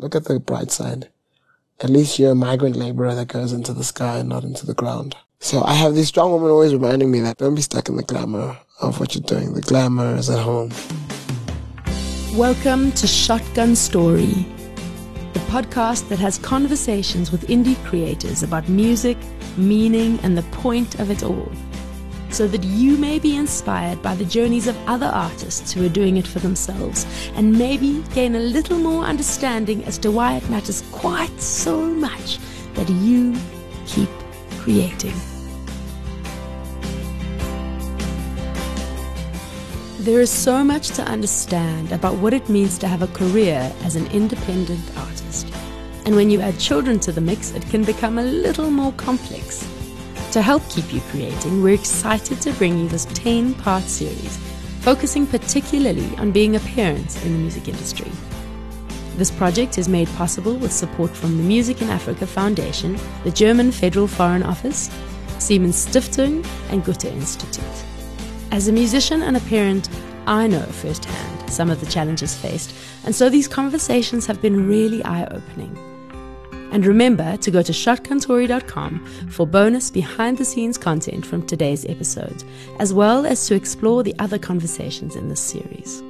look at the bright side. At least you're a migrant laborer that goes into the sky and not into the ground. So I have these strong women always reminding me that don't be stuck in the glamour of what you're doing. The glamour is at home. Welcome to Shotgun Story, the podcast that has conversations with indie creators about music, meaning, and the point of it all, so that you may be inspired by the journeys of other artists who are doing it for themselves, and maybe gain a little more understanding as to why it matters quite so much that you keep creating. There is so much to understand about what it means to have a career as an independent artist. And when you add children to the mix, it can become a little more complex. To help keep you creating, we're excited to bring you this 10 part series, focusing particularly on being a parent in the music industry. This project is made possible with support from the Music in Africa Foundation, the German Federal Foreign Office, Siemens Stiftung, and Goethe Institute. As a musician and a parent, I know firsthand some of the challenges faced, and so these conversations have been really eye opening. And remember to go to shotgunstory.com for bonus behind the scenes content from today's episode, as well as to explore the other conversations in this series.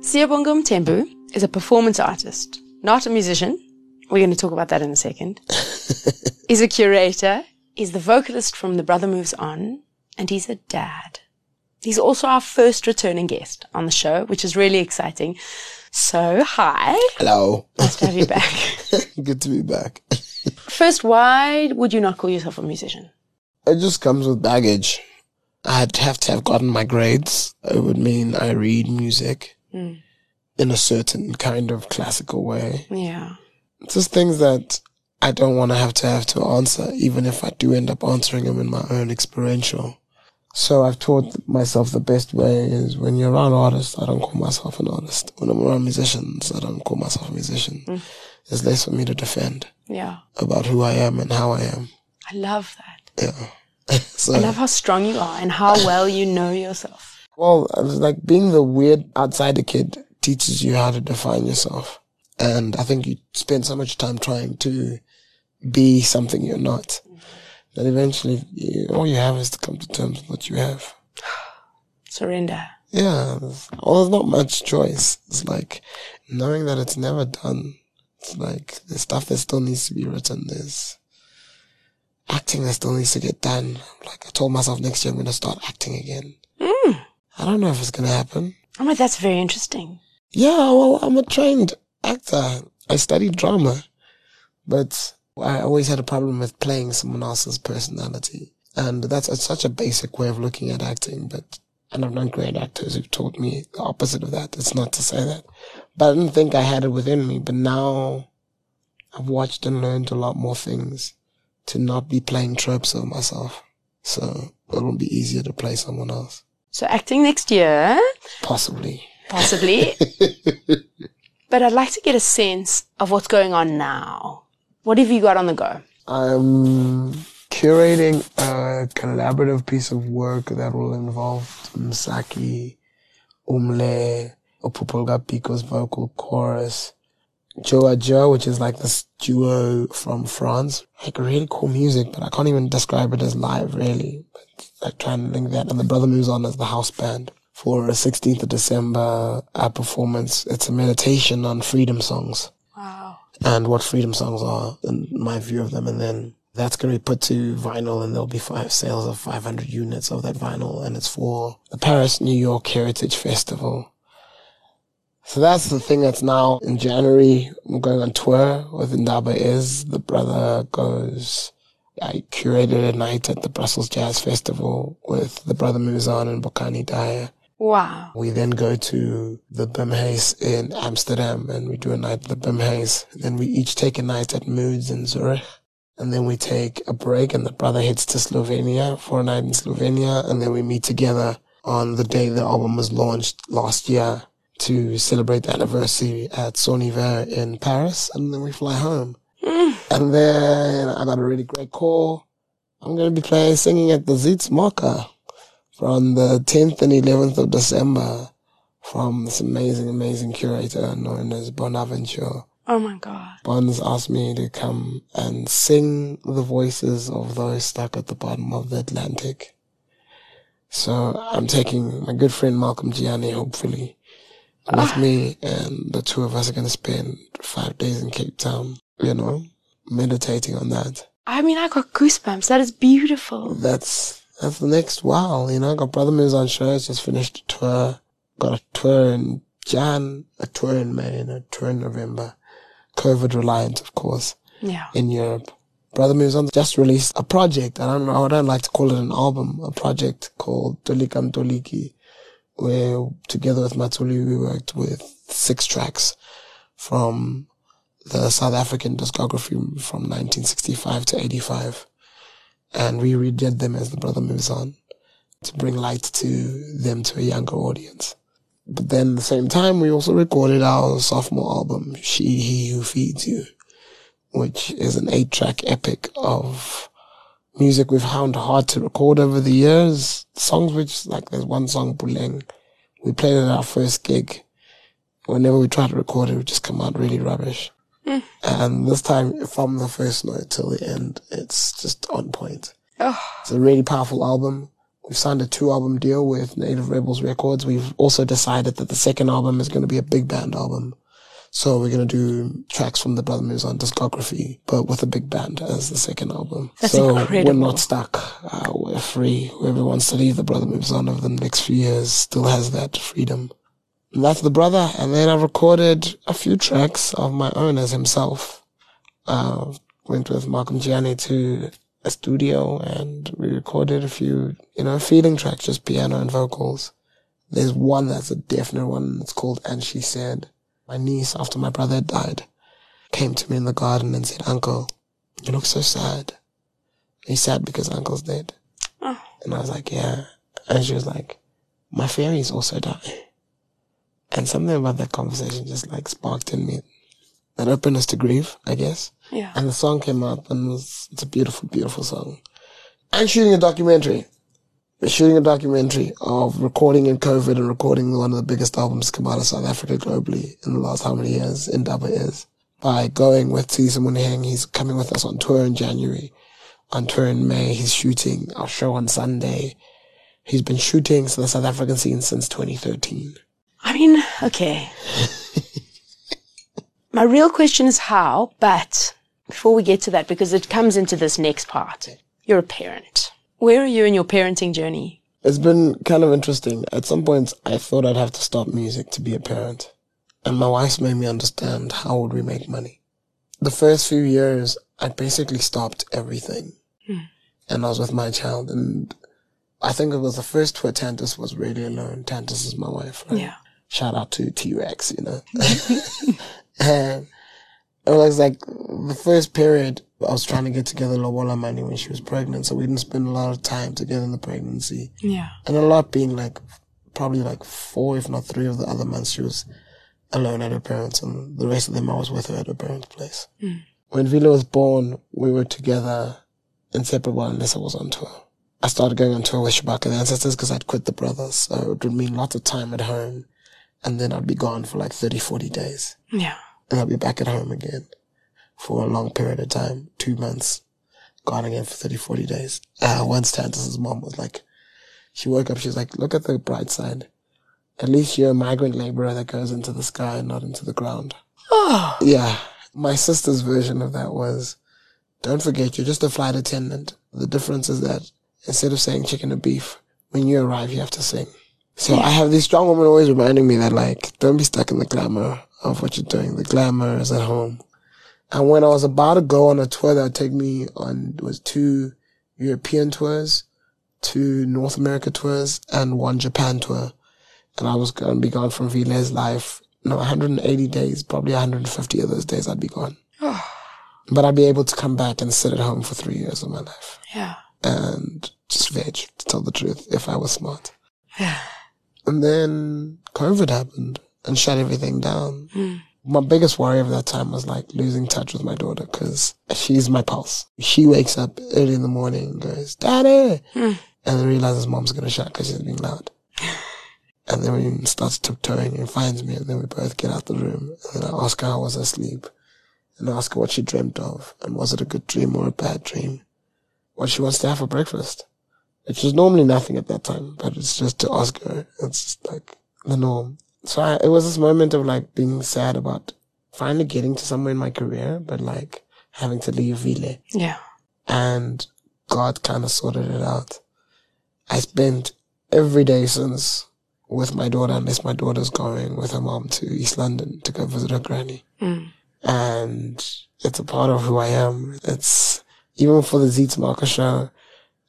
Siyabonga Mthembu is a performance artist, not a musician. We're going to talk about that in a second. He's a curator, He's the vocalist from The Brother Moves On, and he's a dad. He's also our first returning guest on the show, which is really exciting. So, hi. Hello. Nice to have you back. Good to be back. First, why would you not call yourself a musician? It just comes with baggage. I'd have to have gotten my grades. It would mean I read music Mm. in a certain kind of classical way. Yeah. Just things that I don't want to have to have to answer, even if I do end up answering them in my own experiential. So I've taught myself the best way is when you're around artists, I don't call myself an artist. When I'm around musicians, I don't call myself a musician. Mm. It's less for me to defend Yeah. about who I am and how I am. I love that. Yeah. so, I love how strong you are and how well you know yourself. well, like being the weird outsider kid teaches you how to define yourself. And I think you spend so much time trying to be something you're not that eventually all you have is to come to terms with what you have. Surrender. Yeah. Well, there's not much choice. It's like knowing that it's never done. It's like the stuff that still needs to be written. There's acting that still needs to get done. Like I told myself next year I'm going to start acting again. Mm. I don't know if it's going to happen. Oh, my, that's very interesting. Yeah, well, I'm a trained actor. I studied drama, but I always had a problem with playing someone else's personality. And that's it's such a basic way of looking at acting, but, and I've known great actors who've taught me the opposite of that. It's not to say that, but I didn't think I had it within me, but now I've watched and learned a lot more things to not be playing tropes of myself. So it'll be easier to play someone else. So, acting next year, Possibly. possibly. but I'd like to get a sense of what's going on now. What have you got on the go? I'm curating a collaborative piece of work that will involve Msaki, Umle, Opupolga Pico's vocal chorus, Joa Joe, which is like this duo from France. Like really cool music, but I can't even describe it as live really. But I try and link that. And the Brother Moves On as the house band for a 16th of December performance. It's a meditation on freedom songs. And what freedom songs are in my view of them. And then that's going to be put to vinyl and there'll be five sales of 500 units of that vinyl. And it's for the Paris, New York Heritage Festival. So that's the thing that's now in January. I'm going on tour with Ndaba Is. The brother goes, I curated a night at the Brussels Jazz Festival with the brother On and Bokani Dyer. Wow. We then go to the Bimhuis in Amsterdam and we do a night at the Bimhuis. Then we each take a night at Moods in Zurich. And then we take a break and the brother heads to Slovenia for a night in Slovenia. And then we meet together on the day the album was launched last year to celebrate the anniversary at Soniver in Paris. And then we fly home. Mm. And then I got a really great call. I'm going to be playing, singing at the Zeitz MOCAA from the 10th and 11th of December from this amazing, amazing curator known as Bonaventure. Oh my God. Bonds asked me to come and sing the voices of those stuck at the bottom of the Atlantic. So I'm taking my good friend Malcolm Jiyane, hopefully, with ah. me, and the two of us are going to spend five days in Cape Town, you know, meditating on that. I mean, I got goosebumps. That is beautiful. That's, that's the next while, you know, I got Brother Moves on shows, just finished a tour, got a tour in Jan, a tour in May, and a tour in November. COVID reliant, of course, Yeah. in Europe. Brother Moves on just released a project. I don't know, I don't like to call it an album, a project called Tolika Mtoliki, where together with Matsuli, we worked with six tracks from the South African discography from 1965 to 85. And we redid them as the Brother Moves On to bring light to them to a younger audience. But then at the same time, we also recorded our sophomore album, She, He Who Feeds You, which is an eight track epic of music we've found hard to record over the years. Songs which, like, there's one song, Puleng, we played at our first gig. Whenever we try to record it, it would just come out really rubbish. And this time, from the first note till the end, it's just on point. Oh, It's a really powerful album. We've signed a two album deal with Native Rebels Records. We've also decided that the second album is going to be a big band album. So we're going to do tracks from the Brother Moves on discography, but with a big band as the second album. That's so incredible. we're not stuck. Uh, we're free. Whoever wants to leave the Brother Moves on over the next few years still has that freedom. That's the brother. And then I recorded a few tracks of my own as himself. Uh, went with Malcolm Jiyane to a studio and we recorded a few, you know, feeling tracks, just piano and vocals. There's one that's a definite one. It's called And She Said. My niece, after my brother had died, came to me in the garden and said, Uncle, you look so sad. He's sad because Uncle's dead. Oh. And I was like, yeah. And she was like, my fairies also die. And something about that conversation just like sparked in me that openness to grief, I guess. yeah. And the song came up and it was, it's a beautiful, beautiful song. And shooting a documentary. We're shooting a documentary of recording in COVID and recording one of the biggest albums to come out of South Africa globally in the last how many years, in double years. By going with Tisa Muniheng, he's coming with us on tour in January. On tour in May, he's shooting our show on Sunday. He's been shooting the South African scene since 2013. I mean, okay. My real question is how, but before we get to that, because it comes into this next part, you're a parent. Where are you in your parenting journey? It's been kind of interesting. At some points, I thought I'd have to stop music to be a parent. And my wife's made me understand how would we make money. The first few years, I basically stopped everything. Hmm. And I was with my child. And I think it was the first tour Tantus was really alone. Tantus is my wife, right? Yeah. Shout out to T-Rex, you know. and it was like the first period I was trying to get together Lobola money when she was pregnant. So we didn't spend a lot of time together in the pregnancy Yeah. and a lot being like probably like four, if not three of the other months she was alone at her parents, and the rest of them I was with her at her parents' place. Hmm. When Vila was born, we were together, inseparable unless I was on tour. I started going on tour with Shabaka the Ancestors because I'd quit the brothers, so it would mean lots of time at home, and then I'd be gone for like 30, 40 days, Yeah. and I'd be back at home again for a long period of time, two months, gone again for 30, 40 days. Uh, once Tantus's mom was like, she woke up, she was like, look at the bright side. At least you're a migrant laborer that goes into the sky and not into the ground. Oh, Yeah. My sister's version of that was, don't forget, you're just a flight attendant. The difference is that instead of saying chicken or beef, when you arrive, you have to sing. So I have these strong women always reminding me that like, don't be stuck in the glamour of what you're doing. The glamour is at home. And when I was about to go on a tour that would take me on, it was two European tours, two North America tours, and one Japan tour. And I was going to be gone from Vile's life. No, 180 days, probably 150 of those days I'd be gone. But I'd be able to come back and sit at home for three years of my life yeah. and just veg, to tell the truth, if I was smart. Yeah. And then COVID happened and shut everything down. Hmm. My biggest worry of that time was like losing touch with my daughter because she's my pulse. She wakes up early in the morning and goes, Daddy! Hmm. And then realizes mom's going to shout because she's being loud. And then we starts tiptoeing and finds me and then we both get out the room and then I ask her how was her sleep and I ask her what she dreamt of and was it a good dream or a bad dream? What she wants to have for breakfast. Which was normally nothing at that time, but it's just to ask her. It's just like the norm. So I, it was this moment of like being sad about finally getting to somewhere in my career, but like having to leave Vile. Yeah. And God kind of sorted it out. I spent every day since with my daughter, unless my daughter's going with her mom to East London to go visit her granny. Mm. And it's a part of who I am. It's even for the Zeitz MOCAA show,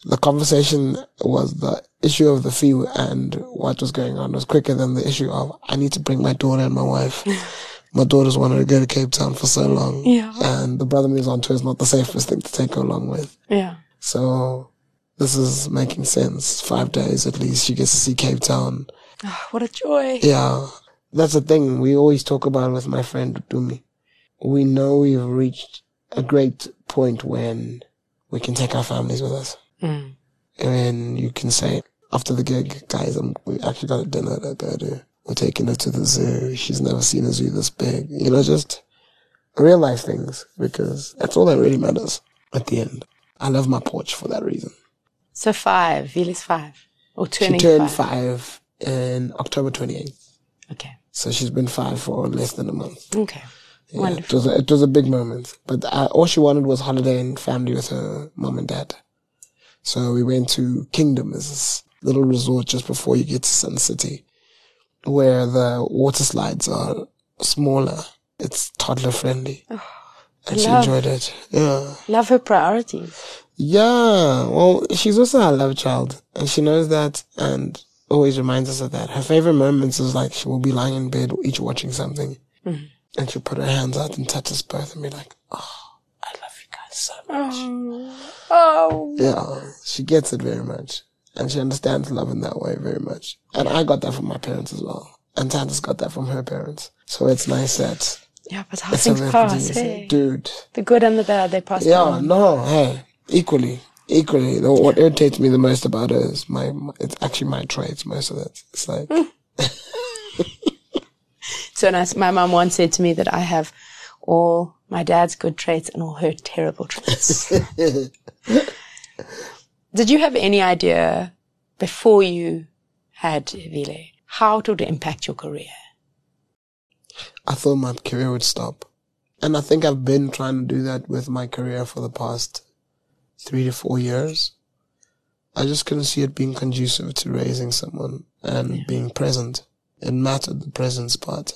the conversation was the issue of the fee and what was going on was quicker than the issue of I need to bring my daughter and my wife. my daughter's wanted to go to Cape Town for so long. Yeah. And the brother moves on to is not the safest thing to take her along with. Yeah. So this is making sense. Five days at least. She gets to see Cape Town. Oh, what a joy. Yeah. That's the thing we always talk about with my friend Dumi. We know we've reached a great point when we can take our families with us. Mm. And you can say, after the gig, guys, I'm, we actually got a dinner to go. We're taking her to the zoo. She's never seen a zoo this big. You know, just real life things because that's all that really matters at the end. I love my porch for that reason. So five. Vile's five. Or turning she turned five. five in October 28th. Okay. So she's been five for less than a month. Okay. Yeah, Wonderful. It was, a, it was a big moment. But uh, all she wanted was holiday and family with her mom and dad. So we went to Kingdom, is this little resort just before you get to Sun City, where the water slides are smaller. It's toddler friendly. and she enjoyed it. Yeah. Love her priorities. Yeah. Well, she's also a love child and she knows that and always reminds us of that. Her favorite moments is like she will be lying in bed, each watching something mm-hmm. and she'll put her hands out and touch us both and be like, oh, I love you guys so oh, much. Oh. Yeah. She gets it very much and she understands love in that way very much. And I got that from my parents as well. And Tanta's got that from her parents. So it's nice that Yeah, but how it's a things pass, hey? Dude. The good and the bad, they pass Yeah, on. no, hey, equally, equally. The- What irritates me the most about her is my, my- it's actually my traits, most of it. It's like, mm. So nice. My mom once said to me that I have all my dad's good traits and all her terrible traits. Did you have any idea before you had Vile how it would impact your career? I thought my career would stop. And I think I've been trying to do that with my career for the past three to four years. I just couldn't see it being conducive to raising someone and being present. It mattered the presence part.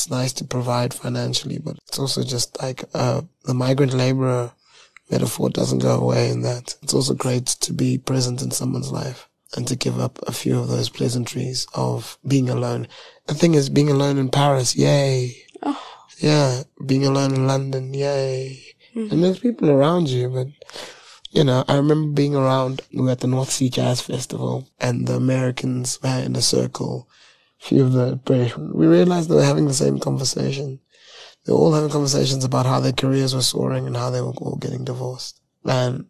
It's nice to provide financially, but it's also just like, uh, the migrant laborer metaphor doesn't go away in that. It's also great to be present in someone's life and to give up a few of those pleasantries of being alone. The thing is, being alone in Paris, yay. Yeah, being alone in London, yay. And there's people around you, but you know, I remember being around, we were at the North Sea Jazz Festival and the Americans were in a circle, few of the British, we realized they were having the same conversation. They were all having conversations about how their careers were soaring and how they were all getting divorced. And it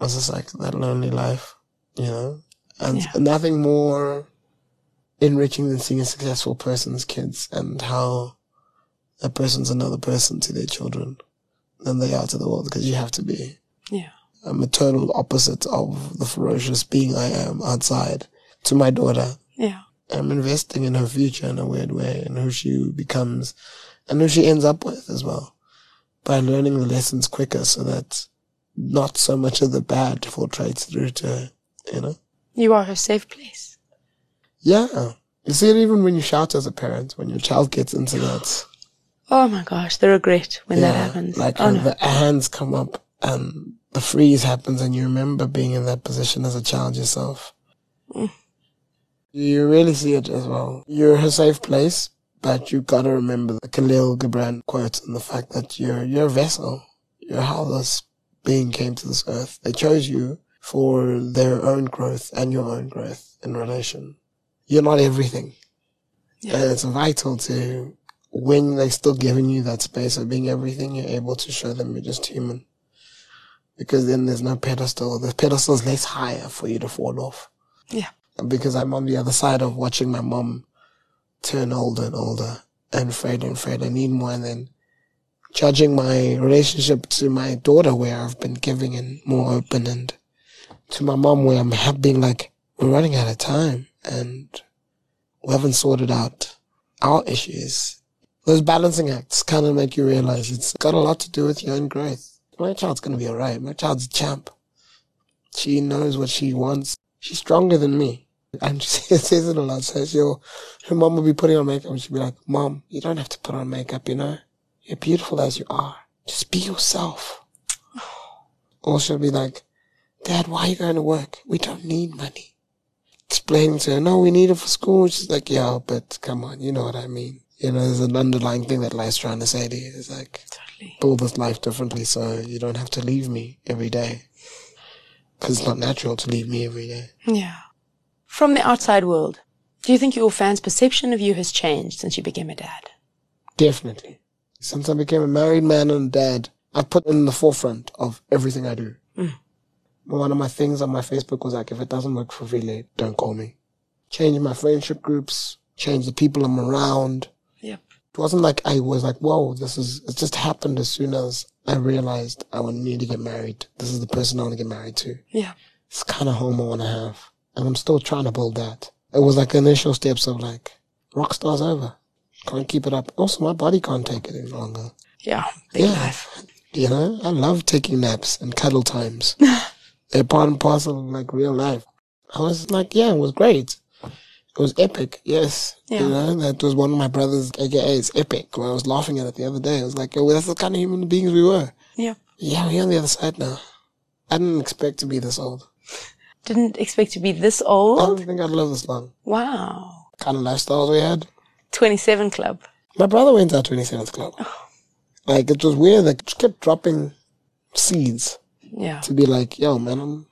was just like that lonely life, you know, and Yeah. nothing more enriching than seeing a successful person's kids and how a person's another person to their children than they are to the world because you have to be. Yeah. I'm a total opposite of the ferocious being I am outside to my daughter. Yeah. I'm investing in her future in a weird way and who she becomes and who she ends up with as well by learning the lessons quicker so that not so much of the bad filtrates through to her, you know? You are her safe place. Yeah. You see it even when you shout as a parent, when your child gets into that. Oh my gosh, the regret when that Yeah, happens. Like oh when no. the hands come up and the freeze happens and you remember being in that position as a child yourself. Mm. You really see it as well. You're a safe place, but you've gotta remember the Khalil Gibran quote and the fact that you're, you're a vessel. You're how this being came to this earth. They chose you for their own growth and your own growth in relation. You're not everything. And it's vital to, when they're still giving you that space of being everything, you're able to show them you're just human. Because then there's no pedestal. The pedestal's less higher for you to fall off. Yeah. Because I'm on the other side of watching my mom turn older and older and frailer and frailer, need more, and then judging my relationship to my daughter where I've been giving and more open and to my mom where I'm being like, we're running out of time and we haven't sorted out our issues. Those balancing acts kind of make you realize it's got a lot to do with your own growth. My child's going to be alright. My child's a champ. She knows what she wants. She's stronger than me. And she says it a lot. So she'll, her mom will be putting on makeup and she'll be like, Mom, you don't have to put on makeup, you know? You're beautiful as you are. Just be yourself. Or she'll be like, Dad, why are you going to work? We don't need money. Explaining to her, no, we need it for school. She's like, yeah, but come on, you know what I mean. You know, there's an underlying thing that life's trying to say to you. It's like, totally. build this life differently so you don't have to leave me every day. Cause it's not natural to leave me every day. Yeah. From the outside world, do you think your fans' perception of you has changed since you became a dad? Definitely. Since I became a married man and a dad, I put in the forefront of everything I do. Mm. One of my things on my Facebook was like, if it doesn't work for Vile, don't call me. Change my friendship groups, change the people I'm around. It wasn't like I was like, whoa, this is, it just happened as soon as I realized I would need to get married. This is the person I want to get married to. Yeah. It's kind of home I want to have. And I'm still trying to build that. It was like initial steps of like, rock star's over. Can't keep it up. Also, my body can't take it any longer. Yeah, big yeah. life. You know, I love taking naps and cuddle times. They're part and parcel of like real life. I was like, yeah, it was great. It was epic, yes. Yeah. You know, that was one of my brothers, aka it's epic. I was laughing at it the other day. I was like, yo, that's the kind of human beings we were. Yeah. Yeah, we're on the other side now. I didn't expect to be this old. Didn't expect to be this old? I didn't think I'd live this long. Wow. Kind of lifestyles we had. 27 Club. My brother went to our 27th Club. Oh. Like, it was weird. Like, just kept dropping seeds. Yeah. To be like, yo, man, I'm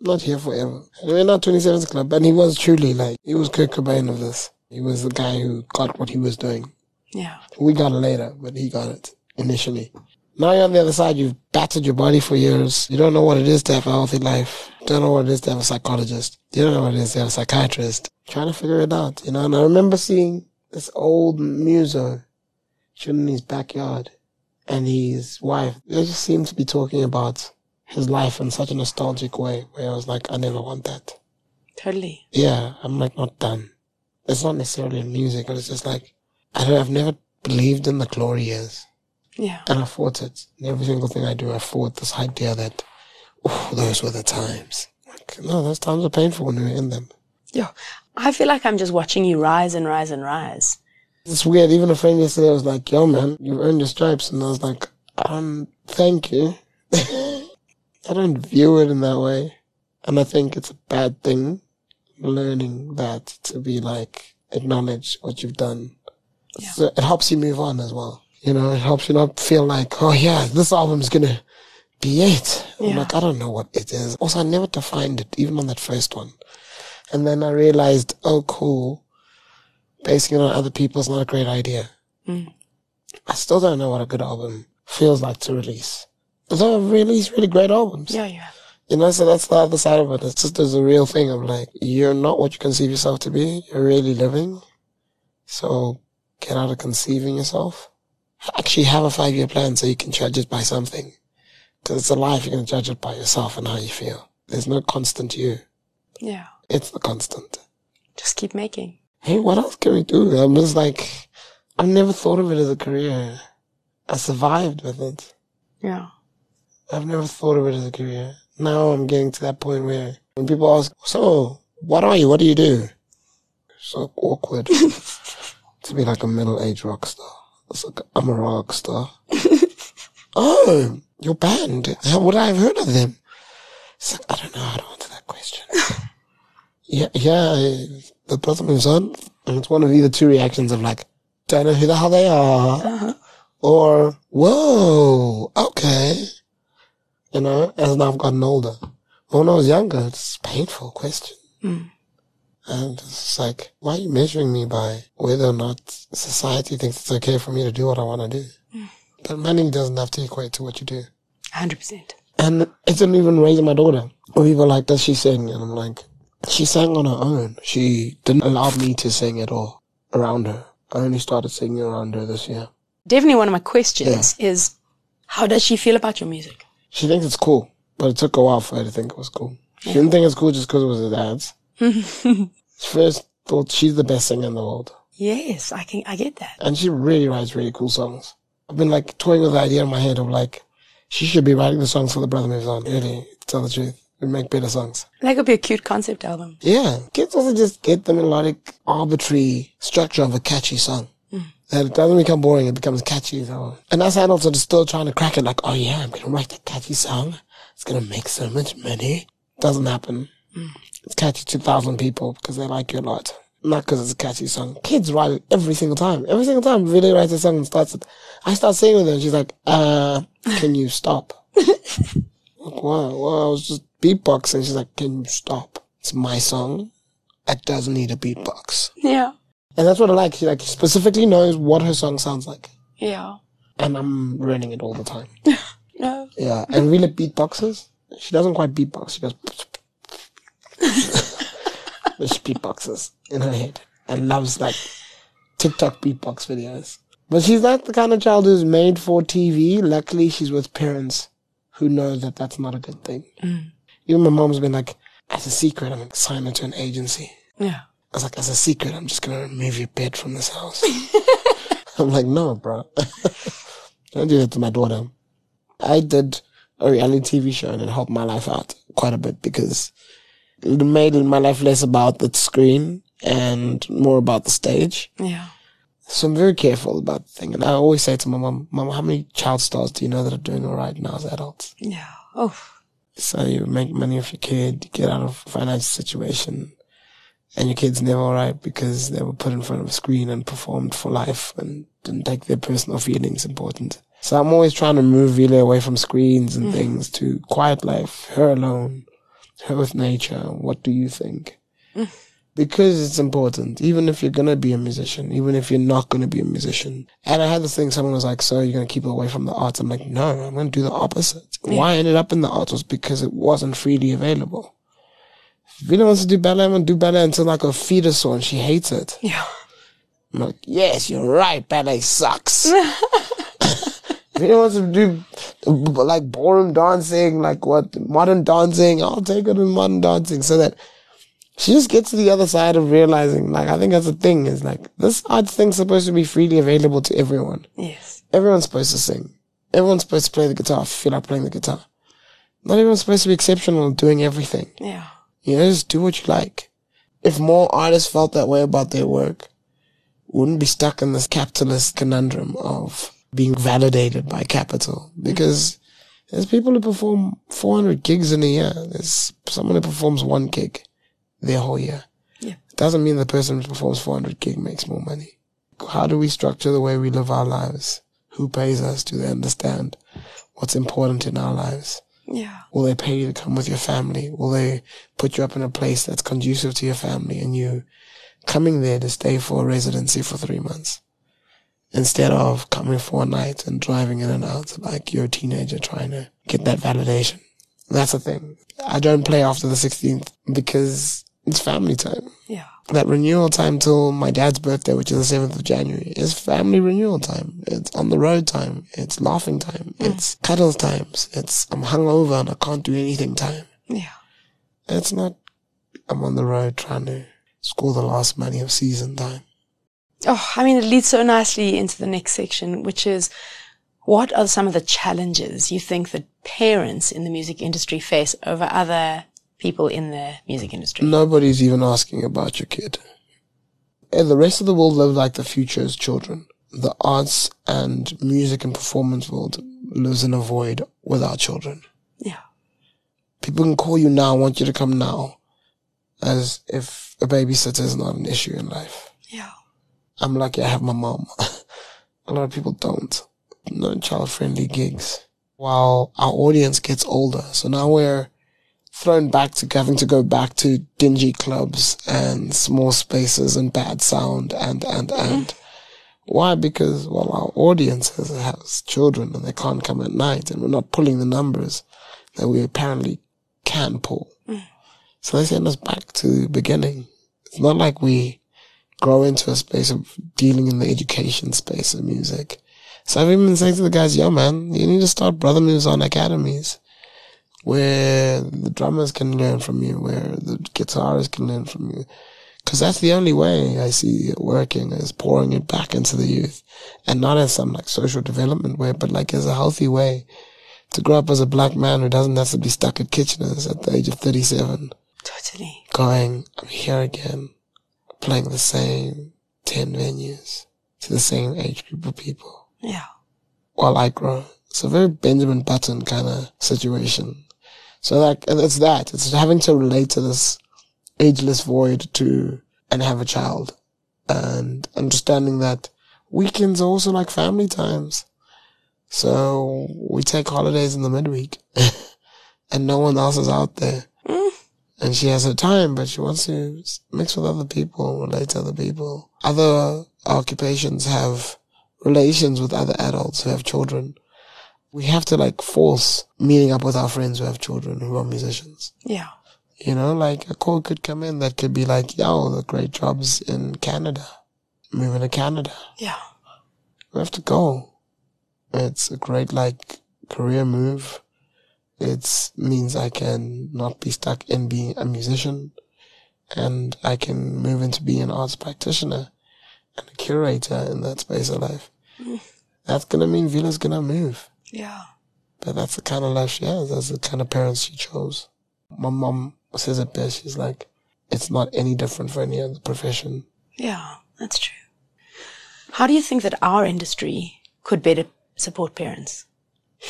not here forever. We're not 27th Club. And he was truly like, he was Kurt Cobain of this. He was the guy who got what he was doing. Yeah. We got it later, but he got it initially. Now you're on the other side. You've battered your body for years. You don't know what it is to have a healthy life. You don't know what it is to have a psychologist. You don't know what it is to have a psychiatrist. Trying to figure it out, you know. And I remember seeing this old muso shooting in his backyard and his wife, they just seemed to be talking about his life in such a nostalgic way where I was like, I never want that. Totally. Yeah, I'm like not done. It's not necessarily a music, but it's just like, I don't, I've never believed in the glory years. Yeah. And I fought it. In every single thing I do, I fought this idea that, oh, those were the times. Like, no, those times are painful when we are in them. Yeah. I feel like I'm just watching you rise and rise and rise. It's weird. Even a friend yesterday was like, yo, man, you've earned your stripes. And I was like, um, thank you. I don't view it in that way. And I think it's a bad thing learning that to be like, acknowledge what you've done. Yeah. So it helps you move on as well. You know, it helps you not feel like, oh yeah, this album's gonna be it. Yeah. I'm like, I don't know what it is. Also, I never defined it, even on that first one. And then I realized, oh cool, basing it on other people is not a great idea. Mm. I still don't know what a good album feels like to release. I've released really great albums. Yeah, yeah. You know, so that's the other side of it. It's just there's a real thing of like, you're not what you conceive yourself to be. You're really living. So get out of conceiving yourself. Actually have a five year plan so you can judge it by something. Cause it's a life, you're going to judge it by yourself and how you feel. There's no constant you. Yeah. It's the constant. Just keep making. Hey, what else can we do? I'm just like, I've never thought of it as a career. I survived with it. Yeah. I've never thought of it as a career. Now I'm getting to that point where when people ask, so what are you? What do you do? So awkward to be like a middle-aged rock star. It's like, I'm a rock star. oh, your band. How would I have heard of them? It's like, I don't know how to answer that question. yeah, yeah, the brother moves on, and it's one of either two reactions of like, don't know who the hell they are, uh-huh. or whoa, okay, you know. As now I've gotten older, but when I was younger, it's a painful question. Mm. And it's like, why are you measuring me by whether or not society thinks it's okay for me to do what I want to do? Mm. But money doesn't have to equate to what you do. 100%. And it's didn't even raising my daughter. Or people like, does she sing? And I'm like, She sang on her own. She didn't allow me to sing at all around her. I only started singing around her this year. Definitely one of my questions is how does she feel about your music? She thinks it's cool, but it took a while for her to think it was cool. She didn't think it's cool just because it was her dad's. she first thought she's the best singer in the world. Yes, I can I get that. And she really writes really cool songs. I've been like toying with the idea in my head of like, she should be writing the songs for the brother moves on. Really, to tell the truth. We make better songs. That could be a cute concept album. Yeah. Kids also just get the melodic, arbitrary structure of a catchy song. That it doesn't become boring, it becomes catchy. So. And us adults are still trying to crack it like, oh yeah, I'm gonna write that catchy song. It's gonna make so much money. Doesn't happen. It's catchy to thousand people because they like you a lot. Not because it's a catchy song. Kids write it every single time. Every single time Vili writes a song and starts it. I start singing with her and she's like, uh, can you stop? like, wow, well, I was just beatboxing. She's like, can you stop? It's my song. It doesn't need a beatbox. Yeah. And that's what I like. She like specifically knows what her song sounds like. Yeah. And I'm ruining it all the time. No. Yeah. And really beatboxes. She doesn't quite beatbox. She goes, but she beatboxes in her head and loves like TikTok beatbox videos. But she's not the kind of child who's made for TV. Luckily, she's with parents who know that that's not a good thing. Mm. Even my mom's been like, as a secret, I'm going to sign her to an agency. Yeah. I was like, as a secret, I'm just gonna remove your bed from this house. I'm like, no, bro. Don't do that to my daughter. I did a reality TV show and it helped my life out quite a bit because it made my life less about the screen and more about the stage. Yeah. So I'm very careful about the thing. And I always say to my mom, Mom, how many child stars do you know that are doing all right now as adults? Yeah. Oh. So you make money off your kid, you get out of a financial situation, and your kid's never alright because they were put in front of a screen and performed for life and didn't take their personal feelings important. So I'm always trying to move Vila away from screens and mm. things to quiet life, her alone, her with nature. What do you think? Mm. Because it's important, even if you're gonna be a musician, even if you're not gonna be a musician. And I had this thing, someone was like, so you're gonna keep away from the arts? I'm like, no, I'm gonna do the opposite. Why I ended up in the arts was because it wasn't freely available. Vila wants to do ballet, I'm gonna do ballet until like a fetus and she hates it. Yeah. I'm like, yes, you're right, ballet sucks. anyone wants to do like ballroom dancing, like what, modern dancing, I'll take her to modern dancing so that she just gets to the other side of realizing, like, I think that's the thing is like, this art thing's supposed to be freely available to everyone. Yes. Everyone's supposed to sing. Everyone's supposed to play the guitar, feel like playing the guitar. Not everyone's supposed to be exceptional doing everything. Yeah. You know, just do what you like. If more artists felt that way about their work, wouldn't be stuck in this capitalist conundrum of being validated by capital. Because there's people who perform 400 gigs in a year. There's someone who performs one gig their whole year. Yeah. It doesn't mean the person who performs 400 gig makes more money. How do we structure the way we live our lives? Who pays us? Do they understand what's important in our lives? Yeah. Will they pay you to come with your family? Will they put you up in a place that's conducive to your family and you coming there to stay for a residency for three months? Instead of coming for a night and driving in and out like you're a teenager trying to get that validation. That's the thing. I don't play after the 16th because it's family time. Yeah. That renewal time till my dad's birthday, which is the 7th of January, is family renewal time. It's on the road time. It's laughing time. Hmm. It's cuddles times. It's I'm hungover and I can't do anything time. Yeah. It's not I'm on the road trying to score the last money of season time. Oh, I mean, it leads so nicely into the next section, which is what are some of the challenges you think that parents in the music industry face over other people in the music industry? Nobody's even asking about your kid. And the rest of the world lives like the future is children. The arts and music and performance world lives in a void without children. Yeah. People can call you now, want you to come now, as if a babysitter is not an issue in life. Yeah. I'm lucky I have my mom. a lot of people don't. No child friendly gigs. While our audience gets older. So now we're thrown back to having to go back to dingy clubs and small spaces and bad sound and, and, and. Why? Because, well, our audience has, has children and they can't come at night and we're not pulling the numbers that we apparently can pull. So they send us back to the beginning. It's not like we grow into a space of dealing in the education space of music. So I've even been saying to the guys, yo man, you need to start brother moves on academies where the drummers can learn from you, where the guitarists can learn from you. Cause that's the only way I see it working is pouring it back into the youth and not as some like social development way, but like as a healthy way to grow up as a black man who doesn't have to be stuck at Kitchener's at the age of 37. Totally. Going, I'm here again, playing the same 10 venues to the same age group of people. Yeah. While I grow. It's a very Benjamin Button kind of situation. So like, it's that. It's having to relate to this ageless void to, and have a child. And understanding that weekends are also like family times. So we take holidays in the midweek and no one else is out there. Mm. And she has her time, but she wants to mix with other people, relate to other people. Other occupations have relations with other adults who have children. We have to like force meeting up with our friends who have children who are musicians. Yeah. You know, like a call could come in that could be like, yo, the great jobs in Canada. Moving to Canada. Yeah. We have to go. It's a great like career move. It means I can not be stuck in being a musician and I can move into being an arts practitioner and a curator in that space of life. Mm. That's gonna mean Vila's gonna move. Yeah. But that's the kind of life she has. That's the kind of parents she chose. My mom says it best. She's like, it's not any different for any other profession. Yeah, that's true. How do you think that our industry could better support parents?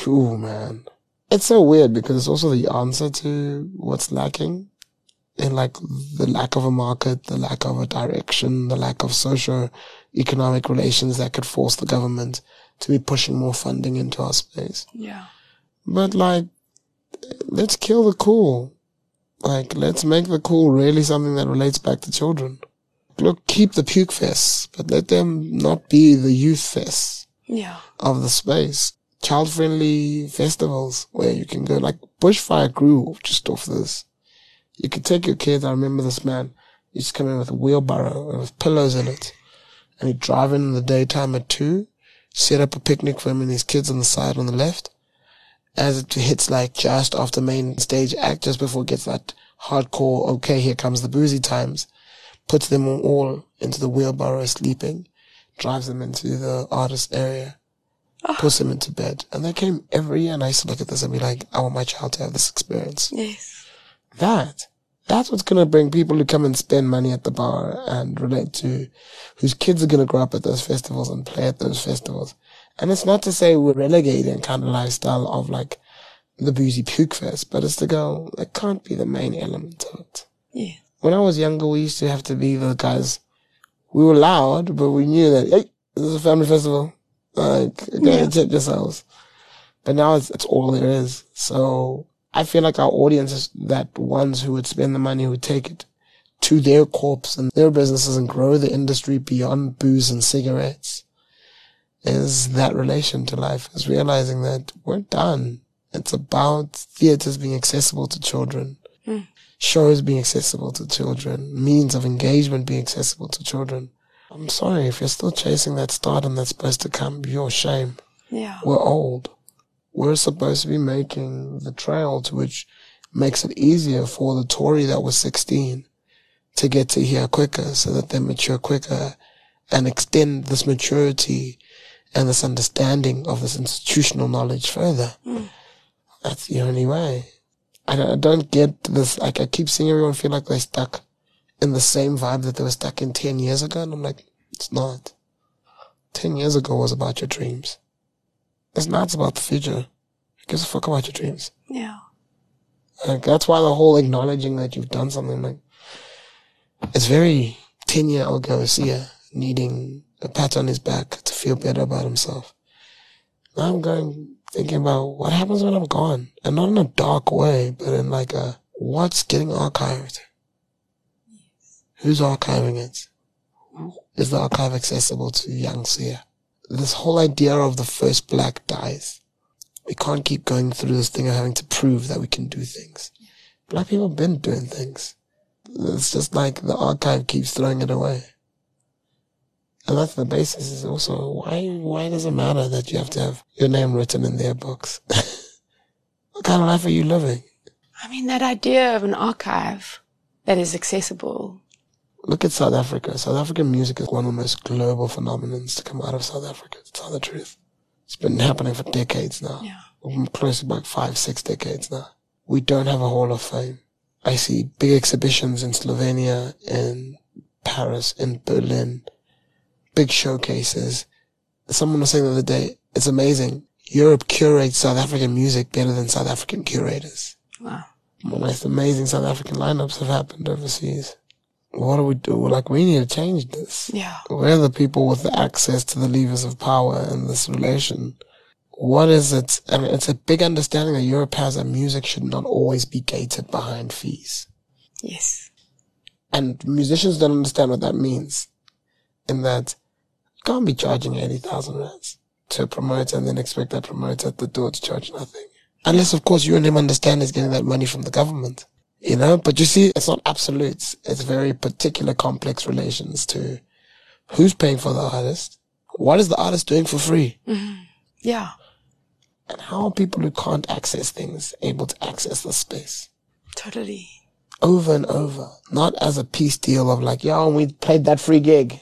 Ooh, man. It's so weird because it's also the answer to what's lacking in like the lack of a market, the lack of a direction, the lack of socio economic relations that could force the government to be pushing more funding into our space. Yeah. But like, let's kill the cool. Like, let's make the cool really something that relates back to children. Look, keep the puke fests, but let them not be the youth fests Yeah. of the space. Child friendly festivals where you can go like Bushfire grew just off this. You could take your kids. I remember this man used to come in with a wheelbarrow with pillows in it and he'd drive in in the daytime at two, set up a picnic for him and his kids on the side on the left. As it hits like just off the main stage act, just before it gets that hardcore, okay, here comes the boozy times, puts them all into the wheelbarrow sleeping, drives them into the artist area, ah. puts them into bed. And they came every year and I used to look at this and be like, I want my child to have this experience. Yes. That, that's what's going to bring people to come and spend money at the bar and relate to whose kids are going to grow up at those festivals and play at those festivals. And it's not to say we're relegating kind of lifestyle of like the boozy puke fest, but it's to go, that can't be the main element of it. Yeah. When I was younger, we used to have to be the guys, we were loud, but we knew that, hey, this is a family festival. Like, go Yeah. and tip yourselves. But now it's, it's all there is. So I feel like our audience is that ones who would spend the money, who would take it to their corps and their businesses and grow the industry beyond booze and cigarettes is that relation to life is realizing that we're done. It's about theaters being accessible to children, Mm. shows being accessible to children, means of engagement being accessible to children. I'm sorry if you're still chasing that stardom that's supposed to come, your shame. Yeah. We're old. We're supposed to be making the trail to which makes it easier for the Tory that was 16 to get to here quicker so that they mature quicker and extend this maturity and this understanding of this institutional knowledge further. Hmm. That's the only way. I don't, I don't get this. Like, I keep seeing everyone feel like they're stuck in the same vibe that they were stuck in 10 years ago. And I'm like, it's not. 10 years ago was about your dreams. It's not about the future. Who gives a fuck about your dreams? Yeah. Like, that's why the whole acknowledging that you've done something, like, it's very 10 year old Garcia needing a pat on his back to feel better about himself. Now I'm going, thinking about what happens when I'm gone. And not in a dark way, but in like a, what's getting archived? Who's archiving it? Is the archive accessible to young Sia? This whole idea of the first black dies. We can't keep going through this thing of having to prove that we can do things. Black people have been doing things. It's just like the archive keeps throwing it away. And that's the basis is also why why does it matter that you have to have your name written in their books? what kind of life are you living? I mean that idea of an archive that is accessible. Look at South Africa. South African music is one of the most global phenomenons to come out of South Africa, to tell the truth. It's been happening for decades now. Yeah. Close to about five, six decades now. We don't have a Hall of Fame. I see big exhibitions in Slovenia, in Paris, in Berlin, big showcases. Someone was saying the other day, it's amazing. Europe curates South African music better than South African curators. Wow. Most amazing South African lineups have happened overseas. What do we do? Like, we need to change this. Yeah. We're the people with the access to the levers of power in this relation. What is it? I mean, it's a big understanding that Europe has that music should not always be gated behind fees. Yes. And musicians don't understand what that means. In that, you can't be charging 80,000 rands to a promoter and then expect that promoter at the door to charge nothing. Unless, of course, you and him understand he's getting that money from the government. You know, but you see, it's not absolutes. It's very particular complex relations to who's paying for the artist, what is the artist doing for free, mm-hmm. Yeah. and how are people who can't access things able to access the space Totally. over and over, not as a piece deal of like, yo, we played that free gig.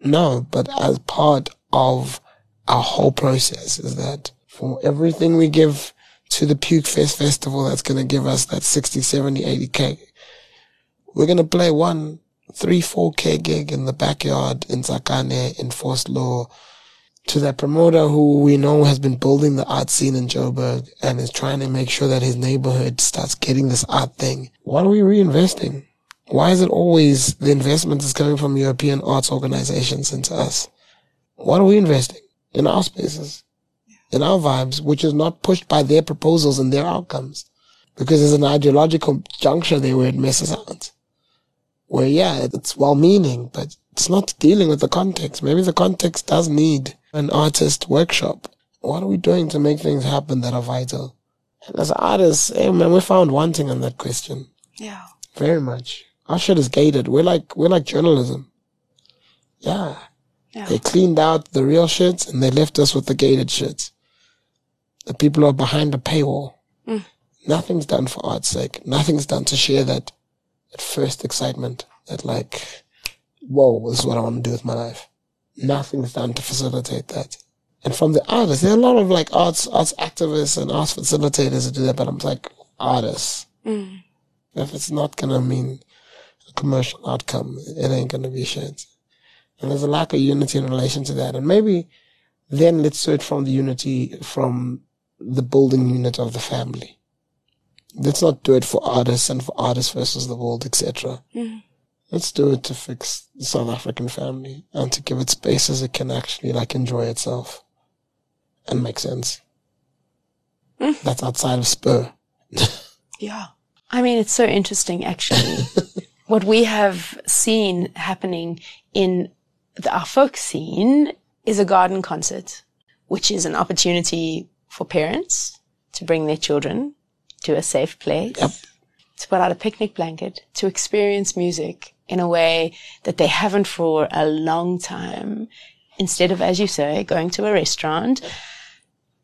No, but as part of our whole process is that for everything we give to the Puke Fest Festival that's going to give us that 60, 70, 80k, we're going to play one, three, 4k gig in the backyard in Tsakane, in Forest Law, to that promoter who we know has been building the art scene in Joburg and is trying to make sure that his neighborhood starts getting this art thing. What are we reinvesting? Why is it always the investment is coming from European arts organizations into us? What are we investing in our spaces, in our vibes, which is not pushed by their proposals and their outcomes? Because there's an ideological juncture there where it messes out. Where, yeah, it's well meaning, but it's not dealing with the context. Maybe the context does need an artist workshop. What are we doing to make things happen that are vital? And as artists, hey man, we found wanting on that question. Yeah. Very much. Our shit is gated. We're like, we're like journalism. Yeah. Yeah. They cleaned out the real shit and they left us with the gated shit. The people who are behind the paywall. Mm. Nothing's done for art's sake. Nothing's done to share that, that first excitement. That like, whoa, this is what I want to do with my life. Nothing's done to facilitate that. And from the artists, there are a lot of like arts, arts activists and arts facilitators who do that, but I'm like, artists. Mm. If it's not gonna mean a commercial outcome, it ain't gonna be shit. And there's a lack of unity in relation to that. And maybe then let's it from the unity from the building unit of the family. Let's not do it for artists and for artists versus the world, etc. Mm. Let's do it to fix the South African family and to give it spaces it can actually like enjoy itself and make sense. That's outside of Spur. Yeah. I mean, it's so interesting, actually. what we have seen happening in the, our folk scene is a garden concert, which is an opportunity for parents to bring their children to a safe place, Yep. to put out a picnic blanket, to experience music in a way that they haven't for a long time. Instead of, as you say, going to a restaurant,